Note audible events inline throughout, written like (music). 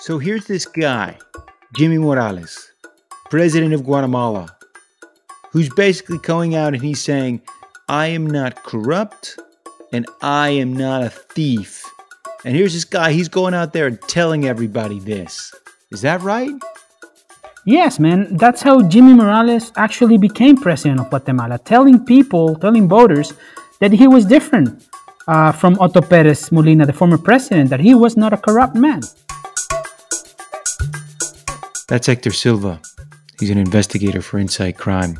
So here's this guy, Jimmy Morales, president of Guatemala, who's basically going out and he's saying, I am not corrupt and I am not a thief. And here's this guy, he's going out there and telling everybody this. Is that right? Yes, man, that's how Jimmy Morales actually became president of Guatemala, telling people, telling voters that he was different uh, from Otto Perez Molina, the former president, that he was not a corrupt man. That's Hector Silva. He's an investigator for InSight Crime.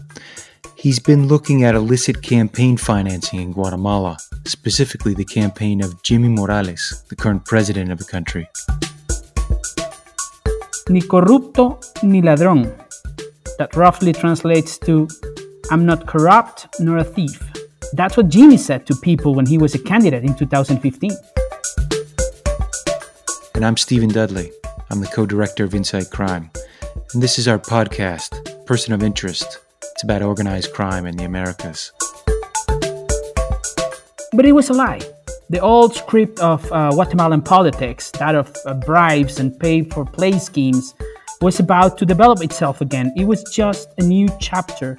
He's been looking at illicit campaign financing in Guatemala, specifically the campaign of Jimmy Morales, the current president of the country. Ni corrupto ni ladrón. That roughly translates to I'm not corrupt nor a thief. That's what Jimmy said to people when he was a candidate in 2015. And I'm Steven Dudley. I'm the co director of InSight Crime. And this is our podcast, Person of Interest. It's about organized crime in the Americas. But it was a lie. The old script of uh, Guatemalan politics, that of uh, bribes and pay for play schemes, was about to develop itself again. It was just a new chapter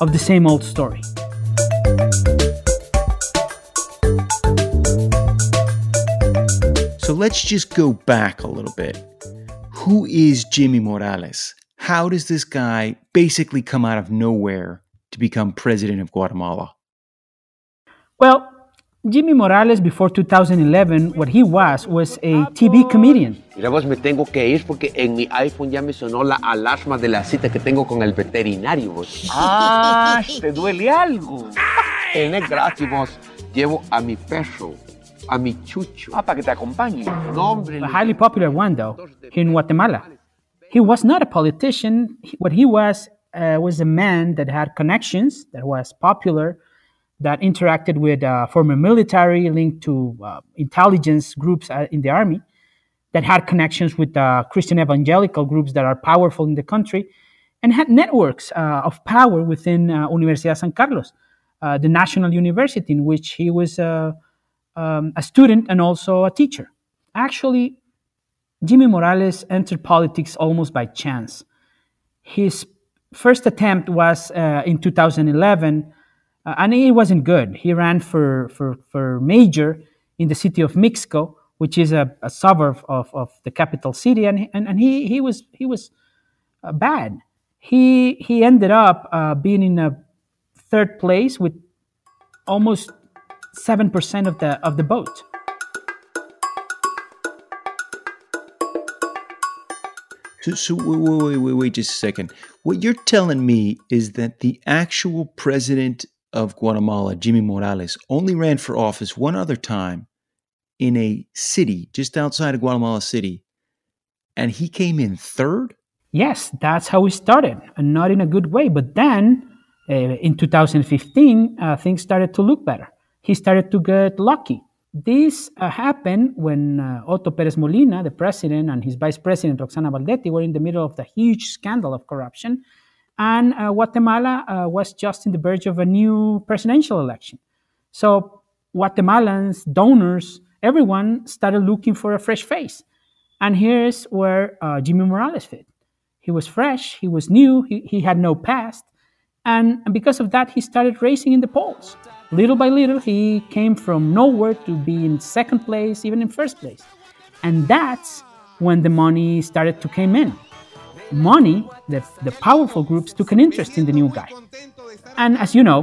of the same old story. So let's just go back a little bit. Who is Jimmy Morales? How does this guy basically come out of nowhere to become president of Guatemala? Well, Jimmy Morales, before 2011, what he was was a TV comedian. Mira, vos me tengo que ir porque en mi iPhone ya me sonó la alarma de la cita que tengo con el veterinario, vos. Ah, (laughs) ¿te duele algo? En es gratis, vos. Llevo a mi perro, a mi chucho. Ah, para que te acompañe. No, hombre. A highly popular one, though, here in Guatemala. He was not a politician. What he was uh, was a man that had connections, that was popular, that interacted with uh, former military linked to uh, intelligence groups uh, in the army, that had connections with uh, Christian evangelical groups that are powerful in the country, and had networks uh, of power within Universidad San Carlos, the national university in which he was um, a student and also a teacher. Actually, Jimmy Morales entered politics almost by chance. His first attempt was in 2011 uh, and it wasn't good. He ran for, for, for mayor in the city of Mixco, which is a, a suburb of, of the capital city, and, and, and he, he was, he was uh, bad. He, he ended up uh, being in a third place with almost 7% of the, of the vote. So, so wait, wait, wait, wait, just a second. What you're telling me is that the actual president of Guatemala, Jimmy Morales, only ran for office one other time in a city just outside of Guatemala City, and he came in third? Yes, that's how he started, and not in a good way. But then uh, in 2015, uh, things started to look better. He started to get lucky. This uh, happened when uh, Otto Perez Molina, the president, and his vice president, Roxana Baldetti, were in the middle of the huge scandal of corruption and uh, Guatemala uh, was just in the verge of a new presidential election. So Guatemalans, donors, everyone started looking for a fresh face. And here's where uh, Jimmy Morales fit. He was fresh, he was new, he, he had no past. And, because of that, he started racing in the polls. Little by little, he came from nowhere to be in second place, even in first place. And that's when the money started to come in money, the, the powerful groups took an interest in the new guy. And as you know,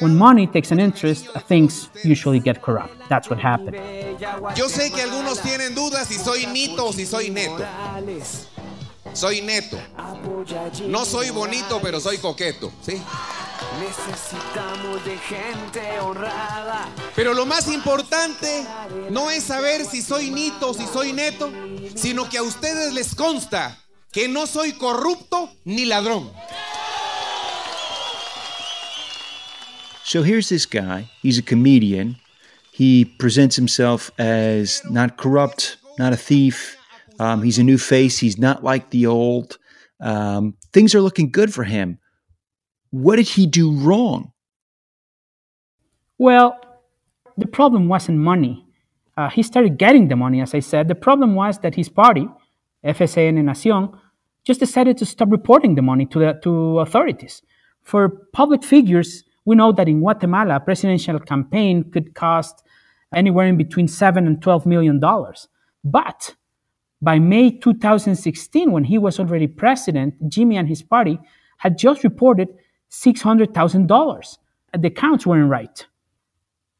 when money takes an interest, things usually get corrupt. That's what happened. Yo sé que algunos tienen dudas si soy nito o si soy neto. Soy neto. No soy bonito, pero soy coqueto, ¿sí? Necesitamos de gente honrada. Pero lo más importante no es saber si soy nito o si soy neto, sino que a ustedes les consta que no soy corrupto ni ladrón. So here's this guy. He's a comedian. He presents himself as not corrupt, not a thief. Um, he's a new face. He's not like the old. Um, things are looking good for him. What did he do wrong? Well, the problem wasn't money. Uh, he started getting the money, as I said. The problem was that his party, FCN and Nación, just decided to stop reporting the money to, the, to authorities. For public figures, we know that in Guatemala, a presidential campaign could cost anywhere in between 7 and 12 million dollars. But by May 2016, when he was already president, Jimmy and his party had just reported $600,000. The counts weren't right.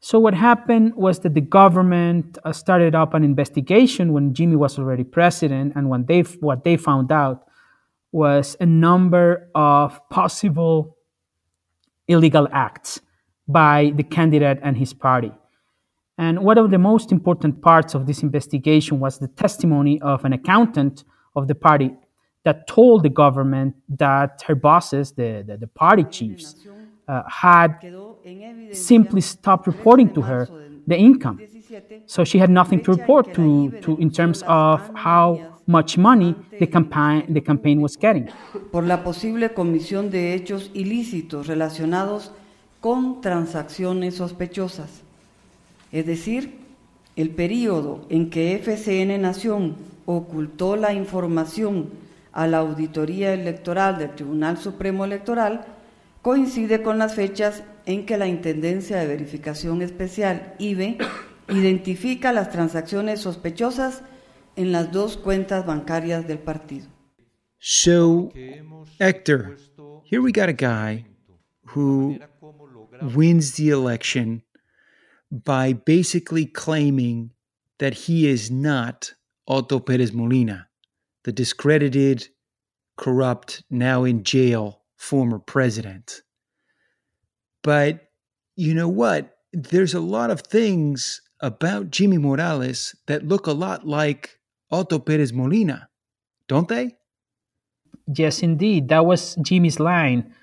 So what happened was that the government uh, started up an investigation when Jimmy was already president, and when they what they found out was a number of possible illegal acts by the candidate and his party. And one of the most important parts of this investigation was the testimony of an accountant of the party that told the government that her bosses, the, the, the party chiefs, uh, had simply stopped reporting to her the income. So she had nothing to report to, to in terms of how much money the campaign, the campaign was getting. Por la posible comisión de hechos ilícitos relacionados con transacciones sospechosas. Es decir, el periodo en que FCN Nación ocultó la información a la Auditoría Electoral del Tribunal Supremo Electoral coincide con las fechas en que la Intendencia de Verificación Especial, IBE, identifica las transacciones sospechosas en las dos cuentas bancarias del partido. So, Hector, here we got a guy who wins the election by basically claiming that he is not Otto Perez Molina, the discredited, corrupt, now in jail former president. But you know what? There's a lot of things about Jimmy Morales that look a lot like Otto Perez Molina, don't they? Yes, indeed. That was Jimmy's line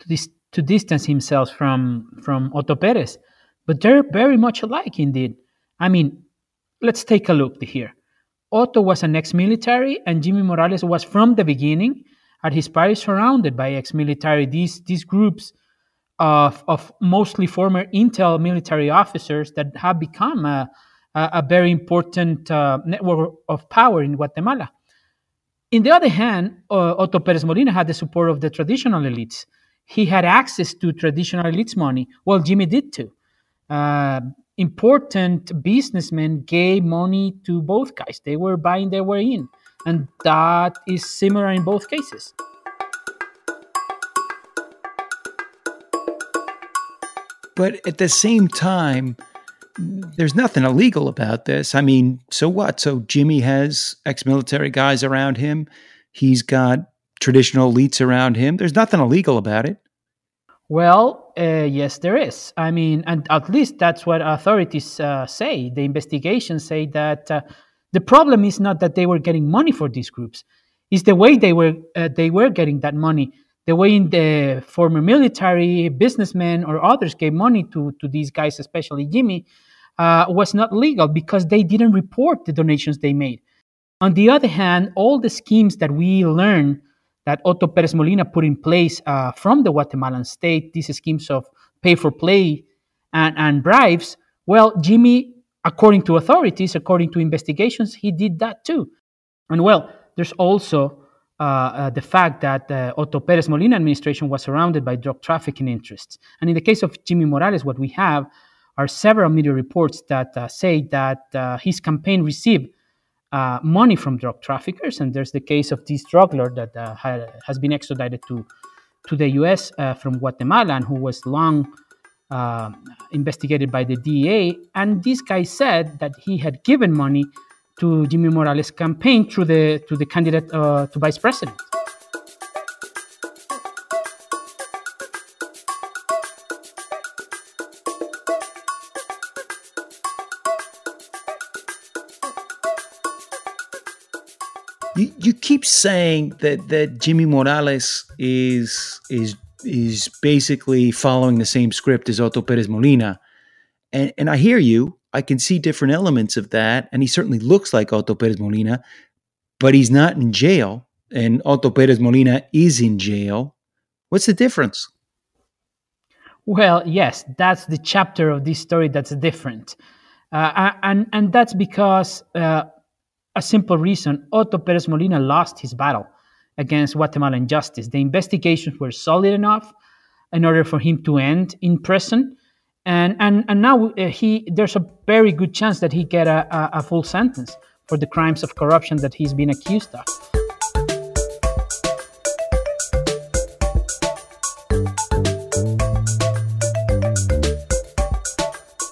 to, dis- to distance himself from, from Otto Perez. But they're very much alike, indeed. I mean, let's take a look here. Otto was an ex military, and Jimmy Morales was from the beginning at his party surrounded by ex military. These, these groups of, of mostly former intel military officers that have become a, a, a very important uh, network of power in Guatemala. In the other hand, uh, Otto Perez Molina had the support of the traditional elites. He had access to traditional elites' money. Well, Jimmy did too. Uh, important businessmen gave money to both guys. They were buying they were in. And that is similar in both cases. But at the same time, there's nothing illegal about this. I mean, so what? So Jimmy has ex military guys around him, he's got traditional elites around him. There's nothing illegal about it. Well, uh, yes, there is. I mean, and at least that's what authorities uh, say. The investigations say that uh, the problem is not that they were getting money for these groups; it's the way they were uh, they were getting that money. The way in the former military, businessmen, or others gave money to to these guys, especially Jimmy, uh, was not legal because they didn't report the donations they made. On the other hand, all the schemes that we learned that Otto Perez Molina put in place uh, from the Guatemalan state, these schemes of pay for play and, and bribes, well, Jimmy, according to authorities, according to investigations, he did that too. And well, there's also uh, uh, the fact that the Otto Perez Molina administration was surrounded by drug trafficking interests. And in the case of Jimmy Morales, what we have are several media reports that uh, say that uh, his campaign received uh, money from drug traffickers, and there's the case of this drug lord that uh, had, has been extradited to to the U.S. Uh, from Guatemala and who was long uh, investigated by the DEA. And this guy said that he had given money to Jimmy Morales' campaign through the to the candidate uh, to vice president. You, you keep saying that, that Jimmy Morales is is is basically following the same script as Otto Perez Molina. And and I hear you. I can see different elements of that. And he certainly looks like Otto Perez Molina, but he's not in jail. And Otto Perez Molina is in jail. What's the difference? Well, yes, that's the chapter of this story that's different. Uh, and, and that's because uh, a simple reason Otto Perez Molina lost his battle against Guatemalan justice. The investigations were solid enough in order for him to end in prison. And, and, and now uh, he there's a very good chance that he get a, a, a full sentence for the crimes of corruption that he's been accused of.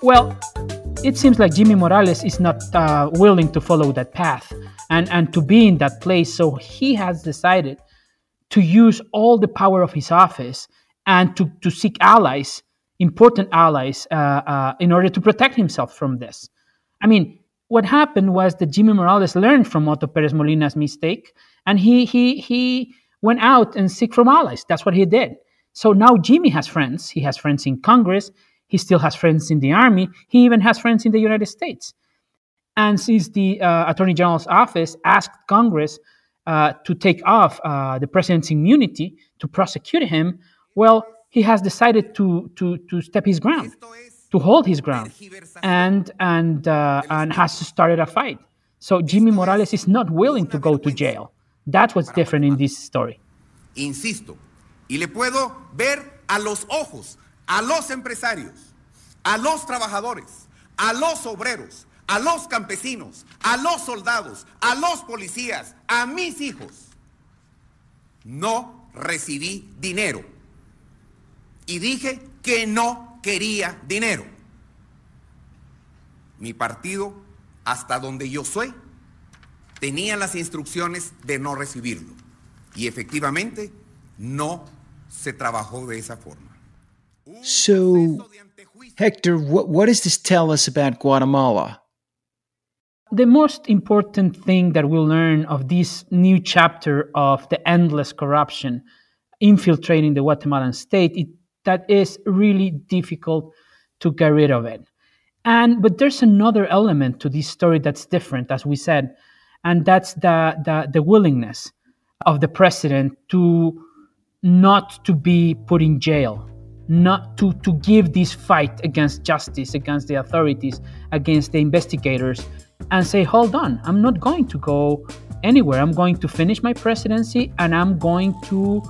Well, it seems like Jimmy Morales is not uh, willing to follow that path and, and to be in that place. So he has decided to use all the power of his office and to, to seek allies, important allies, uh, uh, in order to protect himself from this. I mean, what happened was that Jimmy Morales learned from Otto Perez Molina's mistake, and he he he went out and seek from allies. That's what he did. So now Jimmy has friends. He has friends in Congress. He still has friends in the army. He even has friends in the United States. And since the uh, Attorney General's office asked Congress uh, to take off uh, the president's immunity to prosecute him, well, he has decided to, to, to step his ground, to hold his ground, and, and, uh, and has started a fight. So Jimmy Morales is not willing to go to jail. That's what's different in this story. Insisto, y le puedo ver a los ojos a los empresarios, a los trabajadores, a los obreros, a los campesinos, a los soldados, a los policías, a mis hijos. No recibí dinero. Y dije que no quería dinero. Mi partido, hasta donde yo soy, tenía las instrucciones de no recibirlo. Y efectivamente no se trabajó de esa forma. So, Hector, what, what does this tell us about Guatemala? The most important thing that we'll learn of this new chapter of the endless corruption infiltrating the Guatemalan state is that is really difficult to get rid of it. And but there's another element to this story that's different, as we said, and that's the the, the willingness of the president to not to be put in jail not to, to give this fight against justice, against the authorities, against the investigators, and say, hold on, I'm not going to go anywhere. I'm going to finish my presidency and I'm going to,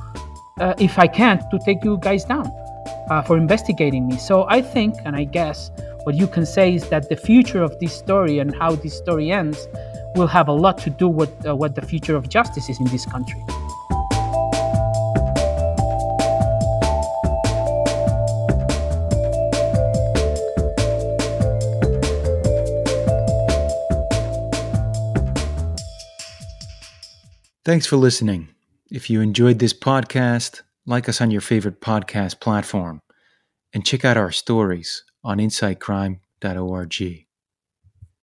uh, if I can't, to take you guys down uh, for investigating me. So I think, and I guess, what you can say is that the future of this story and how this story ends will have a lot to do with uh, what the future of justice is in this country. Thanks for listening. If you enjoyed this podcast, like us on your favorite podcast platform and check out our stories on insightcrime.org.